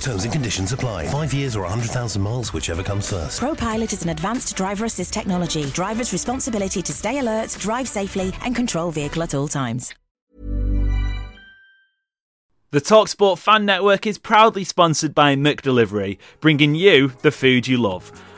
Terms and conditions apply. Five years or 100,000 miles, whichever comes first. ProPilot is an advanced driver assist technology. Driver's responsibility to stay alert, drive safely, and control vehicle at all times. The Talksport Fan Network is proudly sponsored by McDelivery, bringing you the food you love.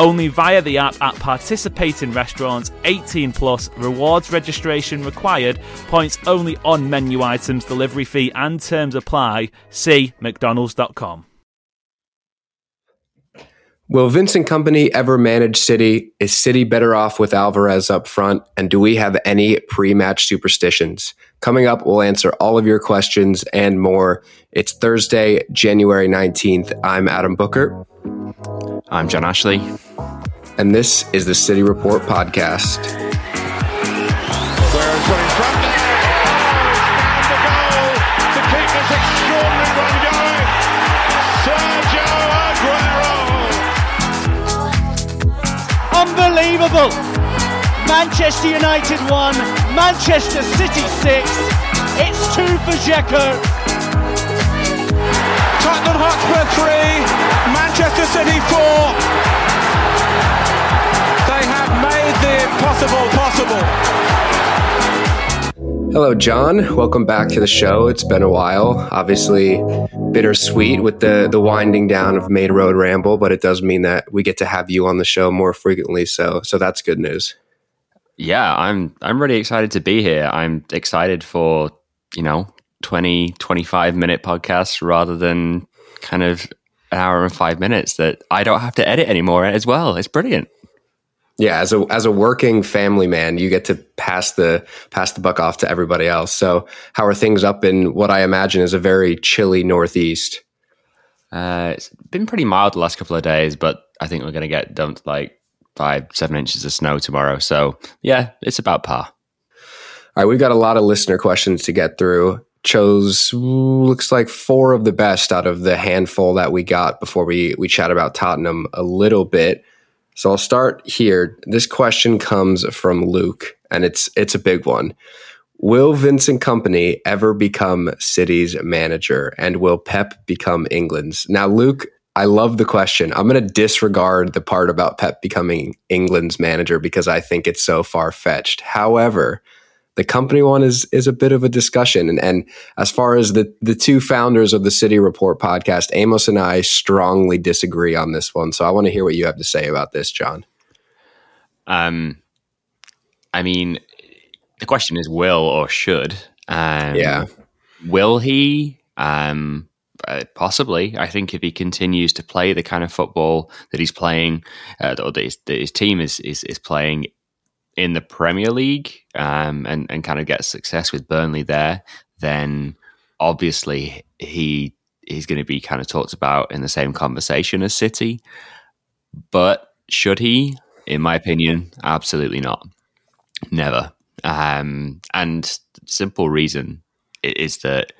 Only via the app at participating restaurants, 18 plus, rewards registration required, points only on menu items, delivery fee and terms apply. See McDonald's.com. Will Vincent Kompany ever manage City? Is City better off with Alvarez up front? And do we have any pre match superstitions? Coming up, we'll answer all of your questions and more. It's Thursday, January 19th. I'm Adam Booker. I'm Jon Ashley. And this is the City Report Podcast. Unbelievable! Manchester United 1, Manchester City 6. It's 2 for Dzeko. Tottenham Hotspur 3, Manchester City 4. They have the impossible possible. Hello, Jon. Welcome back to the show. It's been a while. Obviously, bittersweet with the the winding down of Main Road Ramble, but it does mean that we get to have you on the show more frequently. So, so that's good news. Yeah, I'm I'm really excited to be here. I'm excited for, you know, 20 25 minute podcasts rather than kind of an hour and 5 minutes that I don't have to edit anymore as well. It's brilliant. Yeah, as a as a working family man, you get to pass the pass the buck off to everybody else. So, how are things up in what I imagine is a very chilly northeast? Uh, it's been pretty mild the last couple of days, but I think we're going to get dumped like five, seven inches of snow tomorrow. So, yeah, it's about par. All right, we've got a lot of listener questions to get through. Chose looks like four of the best out of the handful that we got before we we chat about Tottenham a little bit. So I'll start here. This question comes from Luke, and it's it's a big one. Will Vincent Kompany ever become City's manager, and will Pep become England's? Now, Luke, I love the question. I'm going to disregard the part about Pep becoming England's manager because I think it's so far fetched. However, the Kompany one is is a bit of a discussion. And, and as far as the the two founders of the City Report podcast, Amos and I strongly disagree on this one. So I want to hear what you have to say about this, Jon. Um, I mean, the question is will or should. Um, yeah. Will he? Um, uh, possibly. I think if he continues to play the kind of football that he's playing, uh, or that his, that his team is, is is playing in the Premier League, um, and and kind of get success with Burnley there, then obviously he he's going to be kind of talked about in the same conversation as City. But should he? In my opinion, absolutely not. Never. Um, and simple reason is that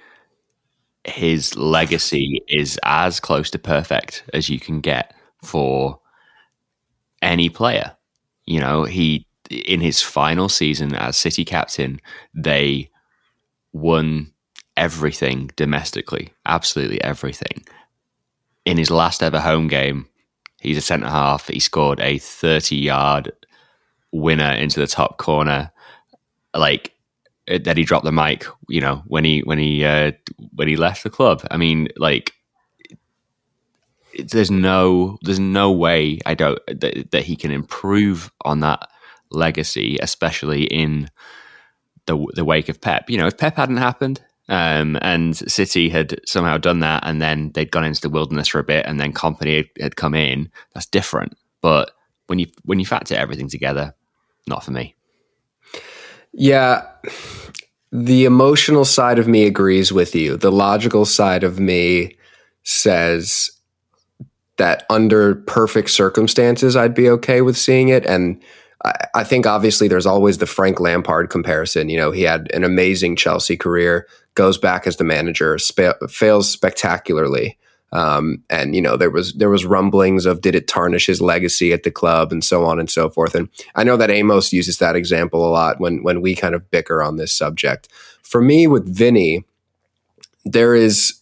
his legacy is as close to perfect as you can get for any player. You know, he in his final season as City captain, they won everything domestically, absolutely everything. In his last ever home game, he's a centre half. He scored a 30 yard winner into the top corner. Like, that he dropped the mic. You know, when he when he uh, when he left the club. I mean, like there's no there's no way I don't that, that he can improve on that legacy, especially in the the wake of Pep. You know, if Pep hadn't happened, um, and City had somehow done that, and then they'd gone into the wilderness for a bit, and then Kompany had, had come in. That's different. But when you when you factor everything together, not for me. Yeah, the emotional side of me agrees with you. The logical side of me says that under perfect circumstances, I'd be okay with seeing it. And I, think obviously there's always the Frank Lampard comparison. You know, he had an amazing Chelsea career, goes back as the manager, spa- fails spectacularly. Um, and you know there was there was rumblings of did it tarnish his legacy at the club and so on and so forth. And I know that Amos uses that example a lot when when we kind of bicker on this subject. For me, with Vinny, there is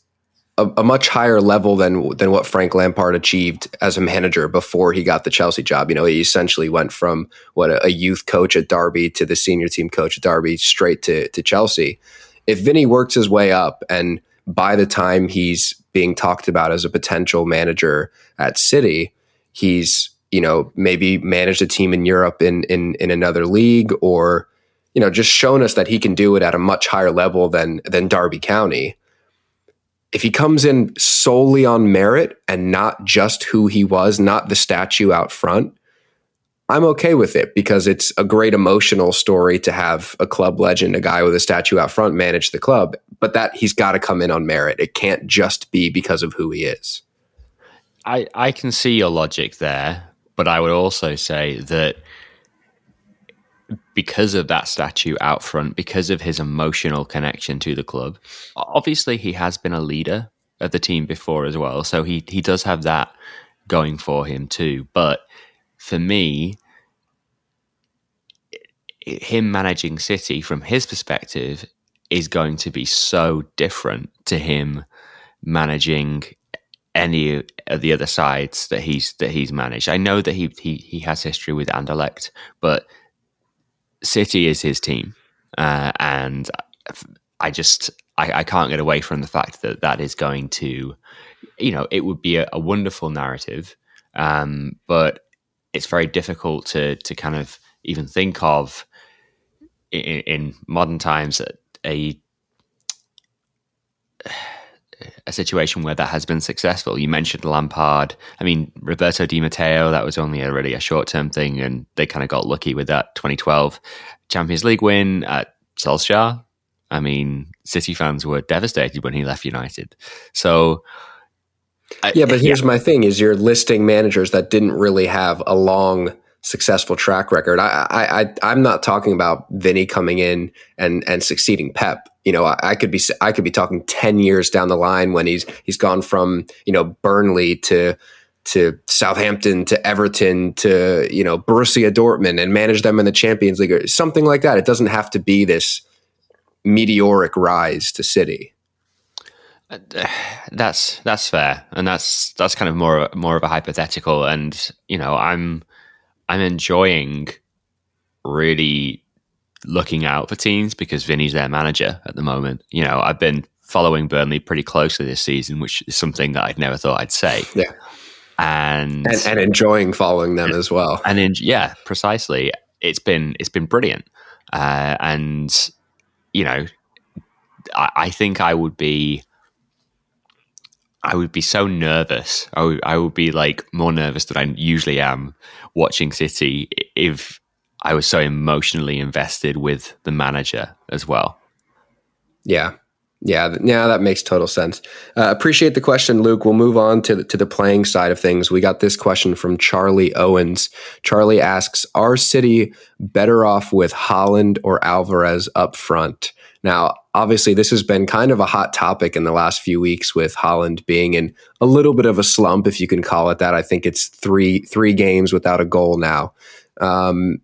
a, a, much higher level than than what Frank Lampard achieved as a manager before he got the Chelsea job. You know, he essentially went from what a, a youth coach at Derby to the senior team coach at Derby straight to to Chelsea. If Vinny works his way up and by the time he's being talked about as a potential manager at City, he's you know maybe managed a team in Europe in in in another league or you know just shown us that he can do it at a much higher level than than Derby County. If he comes in solely on merit and not just who he was, not the statue out front, I'm okay with it because it's a great emotional story to have a club legend, a guy with a statue out front, manage the club. But that he's got to come in on merit. It can't just be because of who he is. I, I can see your logic there, but I would also say that because of that statue out front, because of his emotional connection to the club, obviously he has been a leader of the team before as well. So he, he does have that going for him too. But for me, him managing City from his perspective is going to be so different to him managing any of the other sides that he's that he's managed. I know that he he he has history with Anderlecht, but City is his team, uh, and I just I, I, can't get away from the fact that that is going to, you know, it would be a, a wonderful narrative, um, but it's very difficult to to kind of even think of in, in modern times a a situation where that has been successful. You mentioned Lampard. I mean, Roberto Di Matteo, that was only a really a short term thing, and they kind of got lucky with that 2012 Champions League win at Solskjaer. I mean, City fans were devastated when he left United. So yeah, but here's yeah. my thing: is you're listing managers that didn't really have a long successful track record. I, I, I I'm not talking about Vinny coming in and and succeeding Pep. You know, I, I, could be I could be talking ten years down the line when he's he's gone from you know Burnley to to Southampton to Everton to you know Borussia Dortmund and manage them in the Champions League or something like that. It doesn't have to be this meteoric rise to City. Uh, that's that's fair, and that's that's kind of more more of a hypothetical. And you know, I'm I'm enjoying really looking out for teams because Vinny's their manager at the moment. You know, I've been following Burnley pretty closely this season, which is something that I'd never thought I'd say. Yeah. And, and, and enjoying following them as well. And in, yeah, precisely. It's been it's been brilliant. Uh, and you know, I, I think I would be I would be so nervous. I would, I would be like more nervous than I usually am watching City if I was so emotionally invested with the manager as well. Yeah. Yeah, yeah, that makes total sense. Uh, appreciate the question, Luke. We'll move on to the, to the playing side of things. We got this question from Charlie Owens. Charlie asks, "Are City better off with Haaland or Alvarez up front?" Now, obviously, this has been kind of a hot topic in the last few weeks with Haaland being in a little bit of a slump, if you can call it that. I think it's three three games without a goal now. Um,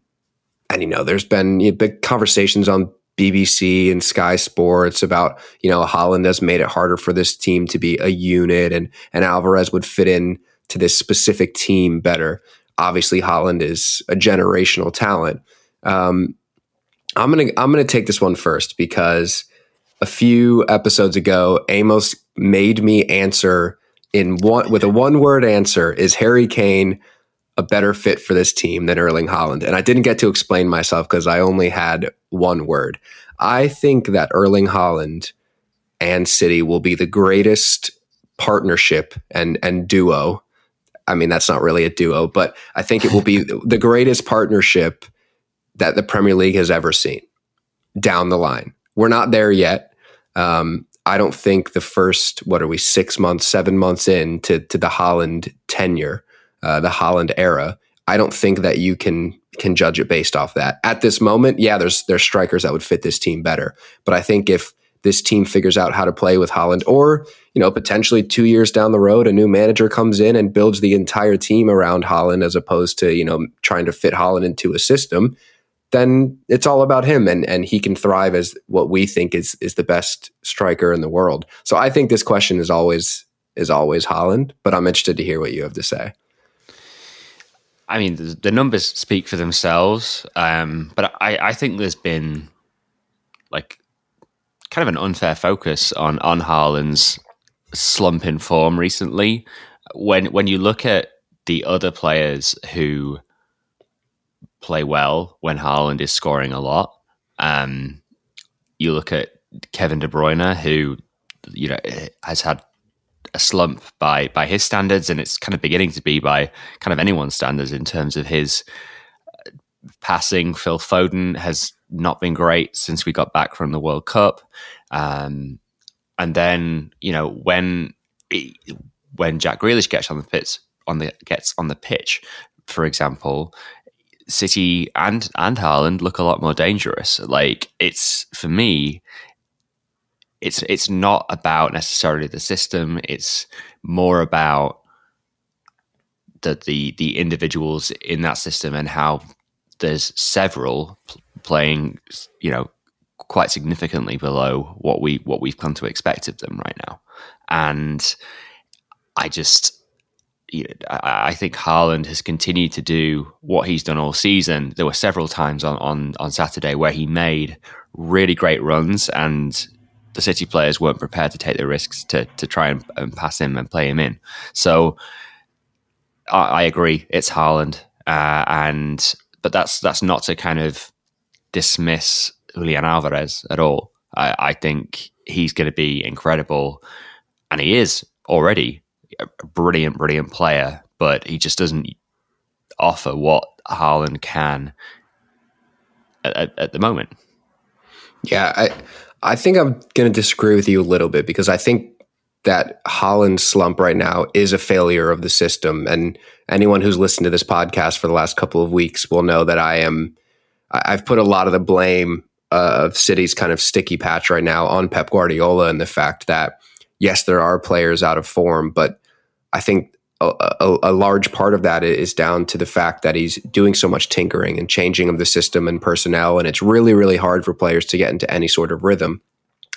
and you know, there's been you know, big conversations on BBC and Sky Sports about you know Haaland has made it harder for this team to be a unit, and and Alvarez would fit in to this specific team better. Obviously, Haaland is a generational talent. Um, I'm gonna I'm gonna take this one first because a few episodes ago, Amos made me answer in one with a one word answer: Is Harry Kane a better fit for this team than Erling Haaland? And I didn't get to explain myself because I only had one word. I think that Erling Haaland and City will be the greatest partnership and and duo. I mean, that's not really a duo, but I think it will be the greatest partnership that the Premier League has ever seen down the line. We're not there yet. Um, I don't think the first, what are we, six months, seven months in to, to the Haaland tenure, uh, the Haaland era, I don't think that you can can judge it based off that. At this moment, yeah, there's there's strikers that would fit this team better. But I think if this team figures out how to play with Haaland, or you know, potentially two years down the road, a new manager comes in and builds the entire team around Haaland, as opposed to you know trying to fit Haaland into a system then it's all about him and and he can thrive as what we think is is the best striker in the world. So I think this question is always is always Haaland, but I'm interested to hear what you have to say. I mean, the, the numbers speak for themselves, um, but I, I think there's been like kind of an unfair focus on on Haaland's slump in form recently. When when you look at the other players who play well when Haaland is scoring a lot. Um, you look at Kevin De Bruyne, who you know has had a slump by by his standards, and it's kind of beginning to be by kind of anyone's standards in terms of his uh, passing. Phil Foden has not been great since we got back from the World Cup, um, and then you know when when Jack Grealish gets on the pitch on the gets on the pitch, for example, City and and Haaland look a lot more dangerous. Like it's for me, it's it's not about necessarily the system. It's more about the the the individuals in that system and how there's several playing, you know, quite significantly below what we what we've come to expect of them right now. And I just I think Haaland has continued to do what he's done all season. There were several times on, on, on Saturday where he made really great runs, and the City players weren't prepared to take the risks to to try and, and pass him and play him in. So I, I agree, it's Haaland, uh, and but that's that's not to kind of dismiss Julian Alvarez at all. I, I think he's going to be incredible, and he is already a brilliant, brilliant player, but he just doesn't offer what Haaland can at, at the moment. Yeah, I I think I'm going to disagree with you a little bit because I think that Haaland's slump right now is a failure of the system, and anyone who's listened to this podcast for the last couple of weeks will know that I am. I've put a lot of the blame of City's kind of sticky patch right now on Pep Guardiola and the fact that yes, there are players out of form, but I think a, a, a, large part of that is down to the fact that he's doing so much tinkering and changing of the system and personnel, and it's really, really hard for players to get into any sort of rhythm.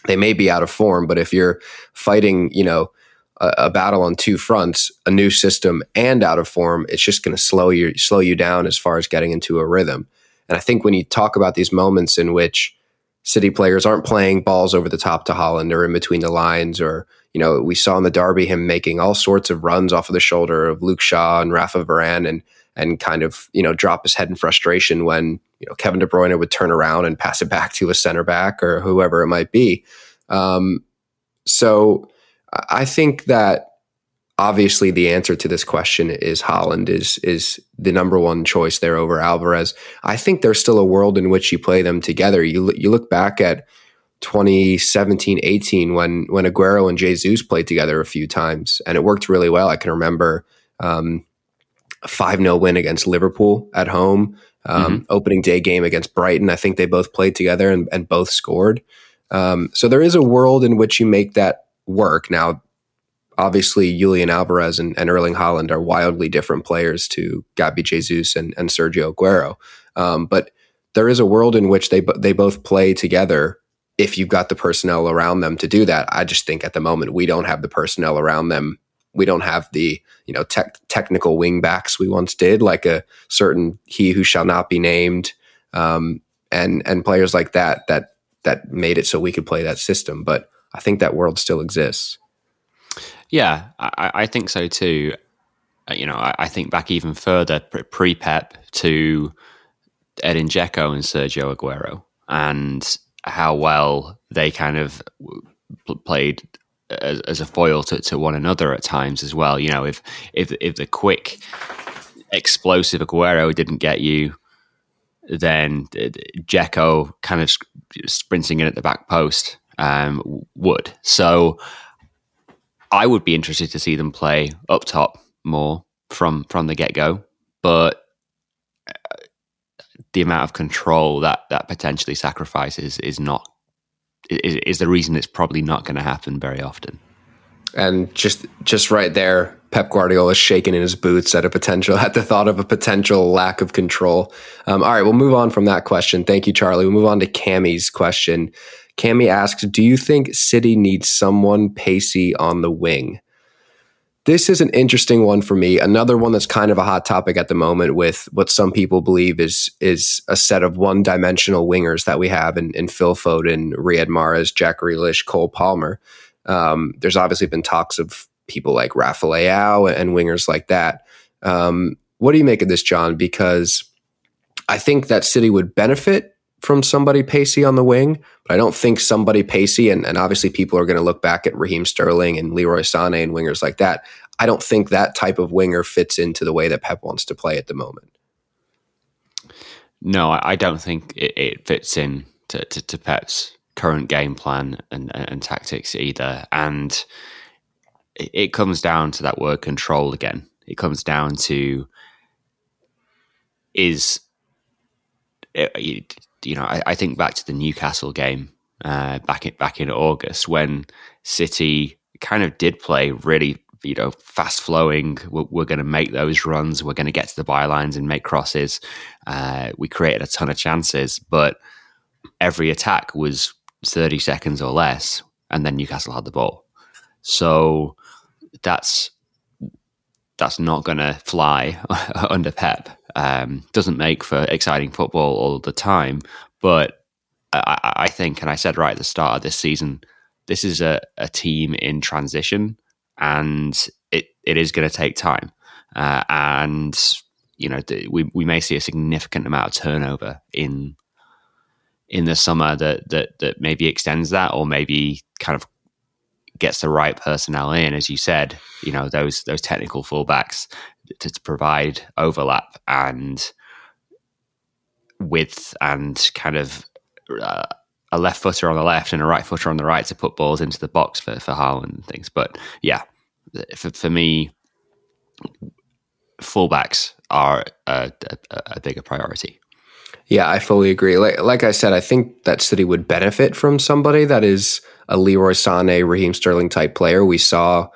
They may be out of form, but if you're fighting, you know, a, a battle on two fronts, a new system and out of form, it's just going to slow you slow you down as far as getting into a rhythm. And I think when you talk about these moments in which City players aren't playing balls over the top to Haaland or in between the lines or you know, we saw in the derby him making all sorts of runs off of the shoulder of Luke Shaw and Rafa Varane and and kind of, you know, drop his head in frustration when, you know, Kevin De Bruyne would turn around and pass it back to a center back or whoever it might be. Um, so I think that obviously the answer to this question is Haaland is is the number one choice there over Alvarez. I think there's still a world in which you play them together. You you look back at 2017 18 when when Aguero and Jesus played together a few times and it worked really well. I can remember um, a 5 0 win against Liverpool at home, um, mm-hmm. opening day game against Brighton. I think they both played together and, and both scored. Um, so there is a world in which you make that work. Now, obviously, Julian Alvarez and, and Erling Haaland are wildly different players to Gabi Jesus and, and Sergio Aguero. Um, but there is a world in which they they both play together if you've got the personnel around them to do that. I just think at the moment we don't have the personnel around them. We don't have the you know tech, technical wing backs we once did, like a certain he who shall not be named. Um, and and players like that that that made it so we could play that system. But I think that world still exists. Yeah, I, I think so too. Uh, you know, I, I think back even further pre Pep to Edin Dzeko and Sergio Aguero, and how well they kind of played as, as, a foil to, to one another at times as well. You know, if if if the quick, explosive Aguero didn't get you, then Dzeko kind of sprinting in at the back post um, would. So I would be interested to see them play up top more from from the get go, but the amount of control that that potentially sacrifices is not is, is the reason it's probably not going to happen very often. And just just right there, Pep Guardiola is shaking in his boots at a potential at the thought of a potential lack of control. Um, all right, we'll move on from that question. Thank you, Charlie. We'll move on to Cammy's question. Cammy asks, "Do you think City needs someone pacey on the wing?" This is an interesting one for me. Another one that's kind of a hot topic at the moment with what some people believe is is a set of one dimensional wingers that we have in, in Phil Foden, Riyad Mahrez, Jack Grealish, Cole Palmer. Um, there's obviously been talks of people like Rafa Leao and wingers like that. Um, what do you make of this, Jon? Because I think that City would benefit from somebody pacey on the wing, but I don't think somebody pacey, and, and obviously people are going to look back at Raheem Sterling and Leroy Sané and wingers like that. I don't think that type of winger fits into the way that Pep wants to play at the moment. No, I don't think it, it fits in to, to, to, Pep's current game plan and, and tactics either. And it, it comes down to that word control again. It comes down to is you know, I, I, think back to the Newcastle game uh, back in back in August when City kind of did play really, you know, fast flowing. We're, we're going to make those runs. We're going to get to the bylines and make crosses. Uh, we created a ton of chances, but every attack was thirty seconds or less, and then Newcastle had the ball. So that's that's not going to fly under Pep. Um, doesn't make for exciting football all the time, but I, I, think, and I said right at the start of this season, this is a, a team in transition, and it it is going to take time. Uh, and you know, we we may see a significant amount of turnover in in the summer that that that maybe extends that, or maybe kind of gets the right personnel in, as you said, you know, those those technical fullbacks to, to provide overlap and width and kind of uh, a left footer on the left and a right footer on the right to put balls into the box for for Haaland and things. But yeah, for for me, fullbacks are a, a, a bigger priority. Yeah, I fully agree. Like, like I said, I think that City would benefit from somebody that is a Leroy Sané, Raheem Sterling type player. We saw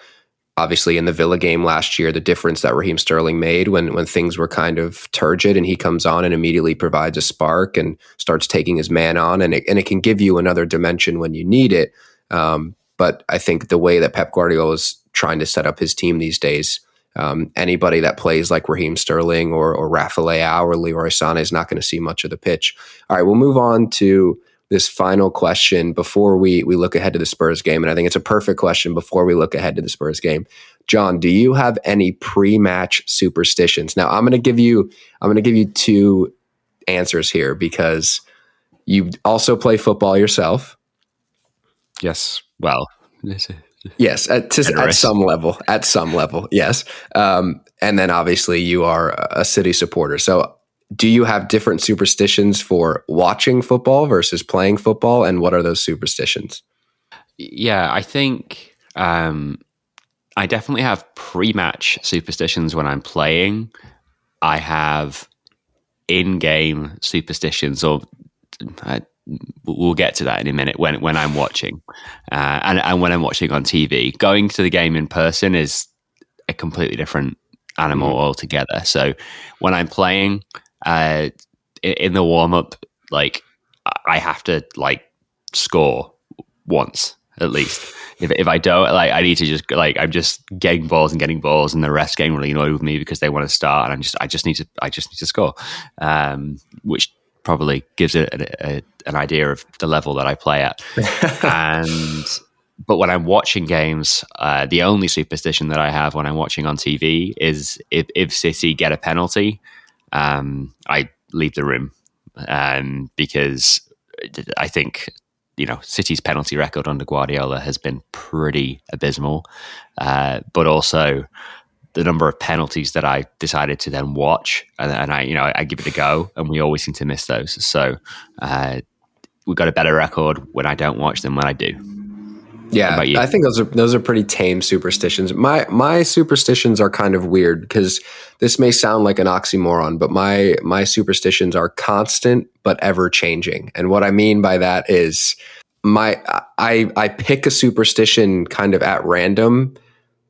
obviously in the Villa game last year the difference that Raheem Sterling made when when things were kind of turgid and he comes on and immediately provides a spark and starts taking his man on and it, and it can give you another dimension when you need it. Um, but I think the way that Pep Guardiola is trying to set up his team these days, um, anybody that plays like Raheem Sterling or, or Rafa Leao or Leroy Sané is not going to see much of the pitch. All right, we'll move on to this final question before we we look ahead to the Spurs game, and I think it's a perfect question before we look ahead to the Spurs game. Jon, do you have any pre-match superstitions? Now, I'm going to give you I'm going to give you two answers here because you also play football yourself. Yes. Well, yes, at, to, at some level, at some level, yes. Um, and then obviously you are a city supporter. So do you have different superstitions for watching football versus playing football and what are those superstitions yeah i think um, i definitely have pre-match superstitions when i'm playing i have in-game superstitions or uh, we'll get to that in a minute when when i'm watching uh, and, and when i'm watching on tv going to the game in person is a completely different animal mm. altogether so when i'm playing uh, in the warm up, like I have to like score once at least. If, if I don't, like, I need to just like I'm just getting balls and getting balls, and the rest getting really annoyed with me because they want to start, and I'm just I just need to I just need to score, um, which probably gives it a, a, an idea of the level that I play at. and but when I'm watching games, uh, the only superstition that I have when I'm watching on TV is if, if City get a penalty, um, I leave the room um, because I think you know City's penalty record under Guardiola has been pretty abysmal, uh, but also the number of penalties that I decided to then watch, and, and I, you know, I give it a go, and we always seem to miss those. So uh, we've got a better record when I don't watch them when I do. Yeah, I think those are those are pretty tame superstitions. My my superstitions are kind of weird because this may sound like an oxymoron, but my my superstitions are constant but ever changing. And what I mean by that is my I I pick a superstition kind of at random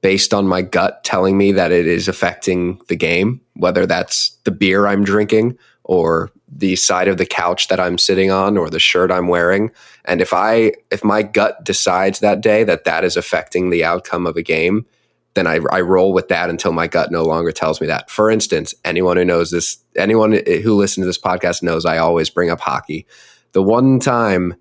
based on my gut telling me that it is affecting the game, whether that's the beer I'm drinking or the side of the couch that I'm sitting on or the shirt I'm wearing. And if I if my gut decides that day that that is affecting the outcome of a game, then I, I roll with that until my gut no longer tells me that. For instance, anyone who knows this, anyone who listens to this podcast knows I always bring up hockey. The one time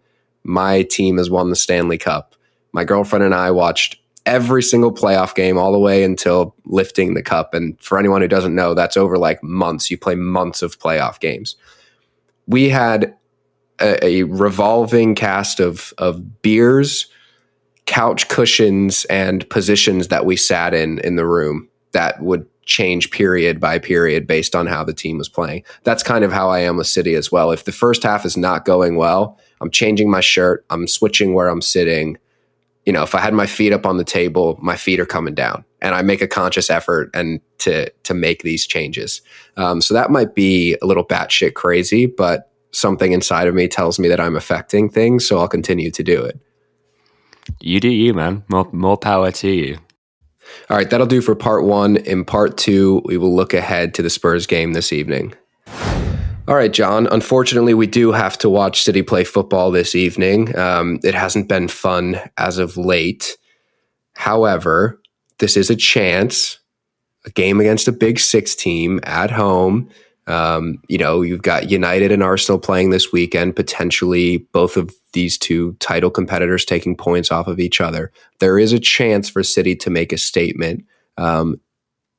my team has won the Stanley Cup, my girlfriend and I watched every single playoff game all the way until lifting the cup. And for anyone who doesn't know, that's over like months. You play months of playoff games. We had a, a revolving cast of of beers, couch cushions, and positions that we sat in in the room that would change period by period based on how the team was playing. That's kind of how I am with City as well. If the first half is not going well, I'm changing my shirt, I'm switching where I'm sitting you know, if I had my feet up on the table, my feet are coming down, and I make a conscious effort and to to make these changes. Um, so that might be a little batshit crazy, but something inside of me tells me that I'm affecting things, so I'll continue to do it. You do you, man. More more power to you. All right, that'll do for part one. In part two, we will look ahead to the Spurs game this evening. All right, Jon. Unfortunately, we do have to watch City play football this evening. Um, it hasn't been fun as of late. However, this is a chance, a game against a big six team at home. Um, you know, you've got United and Arsenal playing this weekend, potentially both of these two title competitors taking points off of each other. There is a chance for City to make a statement. Um,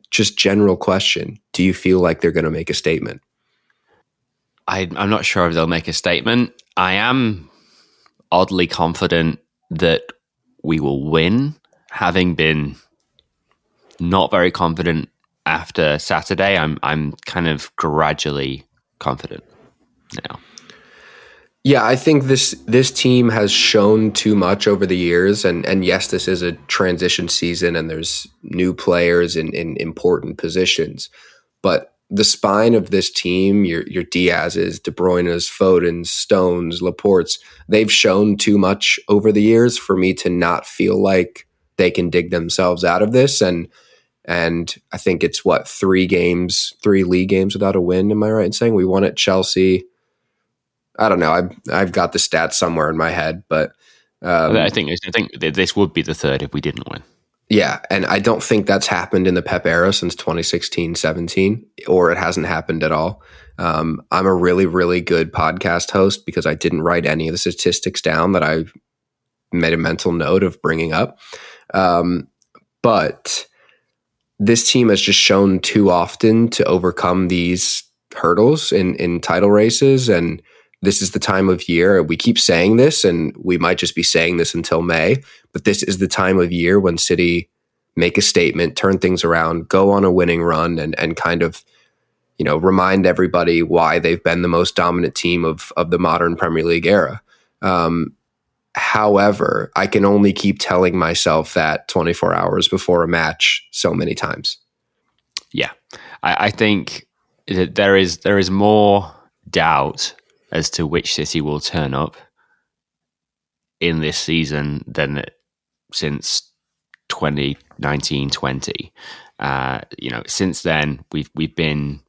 just general question Do you feel like they're going to make a statement? I, I'm not sure if they'll make a statement. I am oddly confident that we will win, having been not very confident after Saturday. I'm I'm kind of gradually confident now. Yeah, I think this this team has shown too much over the years, and and yes, this is a transition season, and there's new players in in important positions, but the spine of this team, your your Dias's, De Bruyne's, Foden's, Stones, Laporte's, they've shown too much over the years for me to not feel like they can dig themselves out of this. And and I think it's what three games, three league games without a win. Am I right in saying we won at Chelsea? I don't know. I've I've got the stats somewhere in my head, but um, I think I think this would be the third if we didn't win. Yeah, and I don't think that's happened in the Pep era since 2016 17, or it hasn't happened at all. Um, I'm a really, really good podcast host because I didn't write any of the statistics down that I made a mental note of bringing up. Um, but this team has just shown too often to overcome these hurdles in, in title races. And this is the time of year. We keep saying this, and we might just be saying this until May, but this is the time of year when City make a statement, turn things around, go on a winning run, and and kind of you know remind everybody why they've been the most dominant team of of the modern Premier League era. Um, however, I can only keep telling myself that 24 hours before a match so many times. Yeah, I, I think that there is there is more doubt as to which city will turn up in this season than since 2019 20 uh, you know since then we've we've been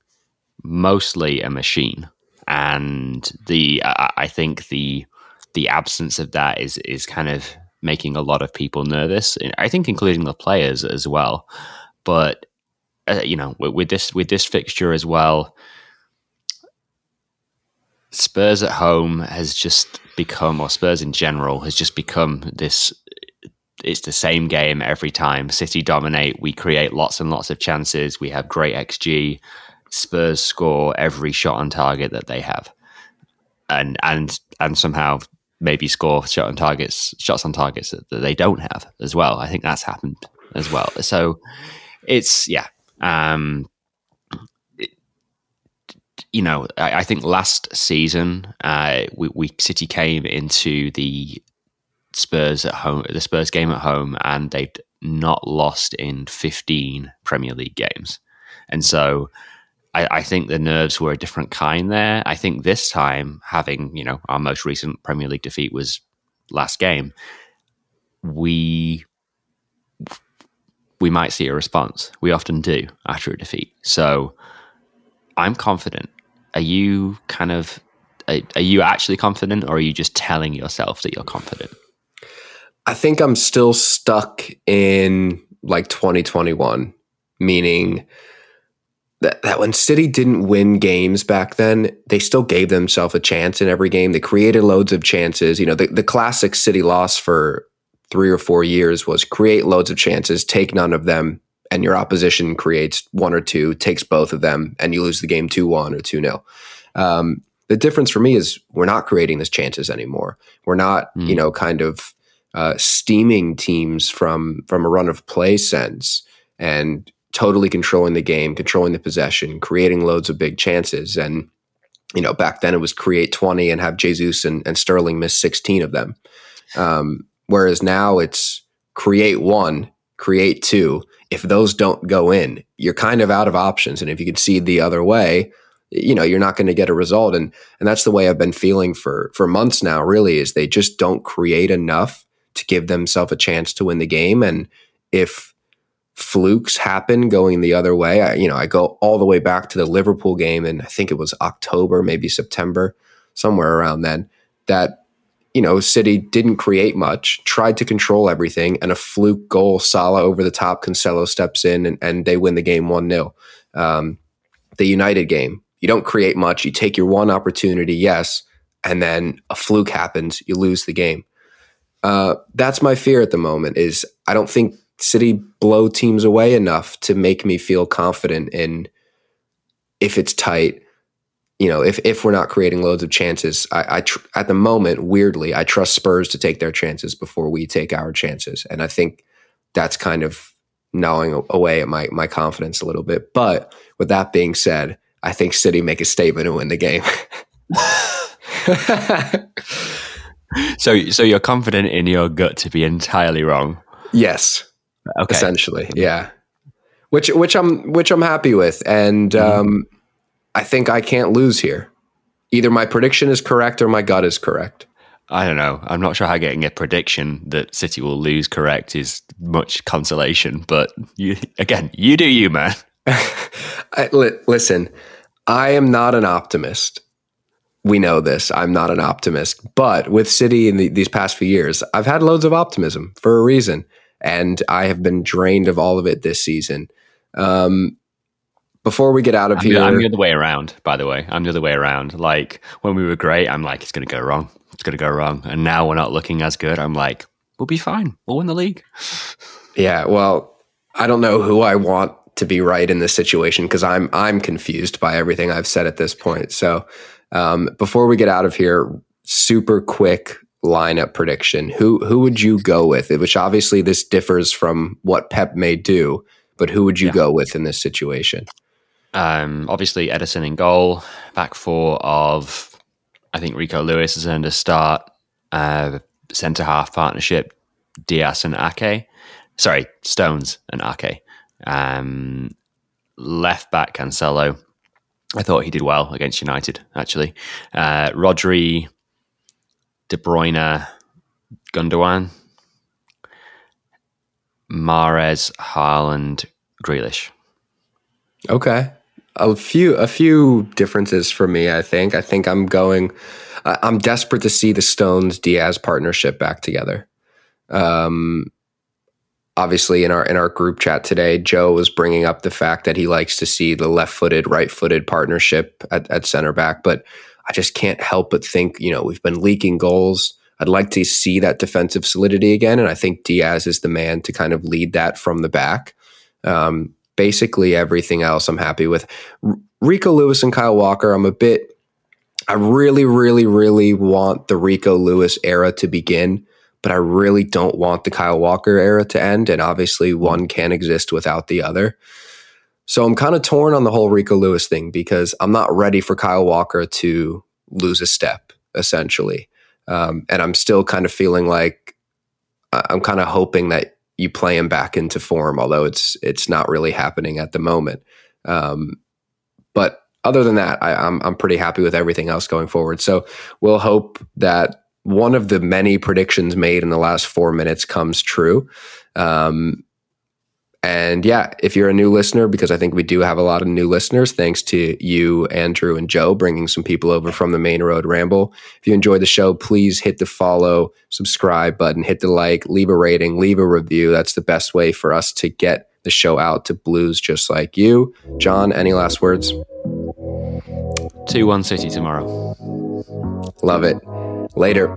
mostly a machine. And the I, think the the absence of that is is kind of making a lot of people nervous i think including the players as well. But uh, you know with, with this with this fixture as well Spurs at home has just become, or Spurs in general has just become this. It's the same game every time. City dominate. We create lots and lots of chances. We have great xG. Spurs score every shot on target that they have, and and and somehow maybe score shot on targets, shots on targets that, that they don't have as well. I think that's happened as well. So it's yeah. Um, you know, I, I, think last season, uh, we, we City came into the Spurs at home, the Spurs game at home, and they'd not lost in 15 Premier League games. And so I, I, think the nerves were a different kind there. I think this time, having, you know, our most recent Premier League defeat was last game, we we might see a response. We often do after a defeat. So I'm confident. Are you kind of are, are you actually confident or are you just telling yourself that you're confident? I think I'm still stuck in like 2021, meaning that, that when City didn't win games back then, they still gave themselves a chance in every game. They created loads of chances. You know, the, the classic City loss for three or four years was create loads of chances, take none of them, and your opposition creates one or two, takes both of them, and you lose the game 2 1 or 2 0. Um, the difference for me is we're not creating these chances anymore. We're not, mm. you know, kind of uh, steaming teams from from a run of play sense and totally controlling the game, controlling the possession, creating loads of big chances. And, you know, back then it was create 20 and have Jesus and, and Sterling miss 16 of them. Um, Whereas now it's create one, create two. If those don't go in, you're kind of out of options. And if you see the other way, you know, you're not going to get a result. And and that's the way I've been feeling for for months now, really, is they just don't create enough to give themselves a chance to win the game. And if flukes happen going the other way, I, you know, I go all the way back to the Liverpool game and I think it was October, maybe September, somewhere around then, that you know, City didn't create much, tried to control everything, and a fluke goal, Salah over the top, Cancelo steps in, and, and they win the game 1 0. Um, the United game, you don't create much. You take your one opportunity, yes, and then a fluke happens, you lose the game. Uh, that's my fear at the moment is I don't think City blow teams away enough to make me feel confident in if it's tight you know, if if we're not creating loads of chances, I, I tr- at the moment, weirdly, I trust Spurs to take their chances before we take our chances, and I think that's kind of gnawing away at my my confidence a little bit. But with that being said, I think City make a statement and win the game. so, so you're confident in your gut to be entirely wrong. Yes. Okay. Essentially, yeah. Which which I'm which I'm happy with, and. Mm-hmm. Um, I think I can't lose here. Either my prediction is correct or my gut is correct. I don't know. I'm not sure how getting a prediction that City will lose correct is much consolation, but you, again, you do you, man. I, li- listen, I am not an optimist. We know this. I'm not an optimist, but with City in the, these past few years, I've had loads of optimism for a reason, and I have been drained of all of it this season. Um, before we get out of I'm here, the, I'm the other way around. By the way, I'm the other way around. Like when we were great, I'm like, it's going to go wrong. It's going to go wrong. And now we're not looking as good. I'm like, we'll be fine. We'll win the league. Yeah. Well, I don't know who I want to be right in this situation because I'm I'm confused by everything I've said at this point. So um, before we get out of here, super quick lineup prediction. Who who would you go with? Which obviously this differs from what Pep may do, but who would you yeah. go with in this situation? Um, obviously, Ederson in goal, back four of, I think Rico Lewis has earned a start. Uh, centre half partnership, Dias and Ake. Sorry, Stones and Ake. Um, left back Cancelo. I thought he did well against United, actually. Uh, Rodri, De Bruyne, Gundogan, Mahrez, Haaland, Grealish. Okay a few a few differences for me. I think. I think I'm going. I'm desperate to see the Stones Dias partnership back together. Um, obviously, in our in our group chat today, Joe was bringing up the fact that he likes to see the left footed, right footed partnership at, at center back. But I just can't help but think, you know, we've been leaking goals. I'd like to see that defensive solidity again. And I think Dias is the man to kind of lead that from the back. Um, basically, everything else I'm happy with. Rico Lewis and Kyle Walker, I'm a bit, I really, really, really want the Rico Lewis era to begin, but I really don't want the Kyle Walker era to end. And obviously, one can't exist without the other. So I'm kind of torn on the whole Rico Lewis thing because I'm not ready for Kyle Walker to lose a step, essentially. Um, and I'm still kind of feeling like I'm kind of hoping that you play him back into form, although it's it's not really happening at the moment. Um, but other than that, I, I'm I'm pretty happy with everything else going forward. So we'll hope that one of the many predictions made in the last four minutes comes true. Um, and yeah, if you're a new listener, because I think we do have a lot of new listeners, thanks to you, Andrew, and Joe, bringing some people over from the Maine Road Ramble. If you enjoyed the show, please hit the follow, subscribe button, hit the like, leave a rating, leave a review. That's the best way for us to get the show out to blues just like you. Jon, any last words? 2 1 City tomorrow. Love it. Later.